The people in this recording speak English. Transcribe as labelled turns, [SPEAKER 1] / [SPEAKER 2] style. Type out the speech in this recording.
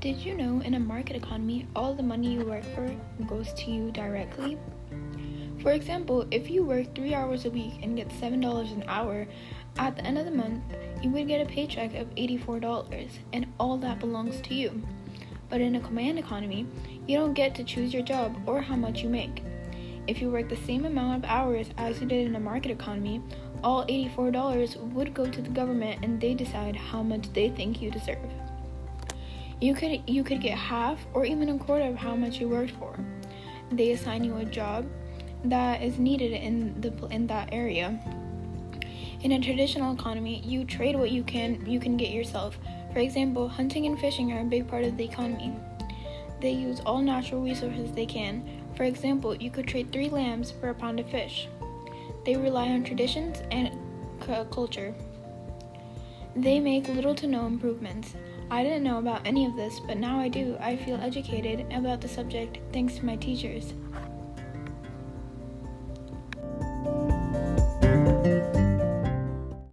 [SPEAKER 1] Did you know in a market economy, all the money you work for goes to you directly? For example, if you work three hours a week and get $7 an hour, at the end of the month, you would get a paycheck of $84, and all that belongs to you. But in a command economy, you don't get to choose your job or how much you make. If you work the same amount of hours as you did in a market economy, all $84 would go to the government and they decide how much they think you deserve. You could you could get half or even a quarter of how much you worked for. They assign you a job that is needed in the in that area. In a traditional economy, you trade what you can you can get yourself. For example, hunting and fishing are a big part of the economy. They use all natural resources they can. For example, you could trade 3 lambs for a pound of fish. They rely on traditions and culture. They make little to no improvements. I didn't know about any of this, but now I do. I feel educated about the subject thanks to my teachers.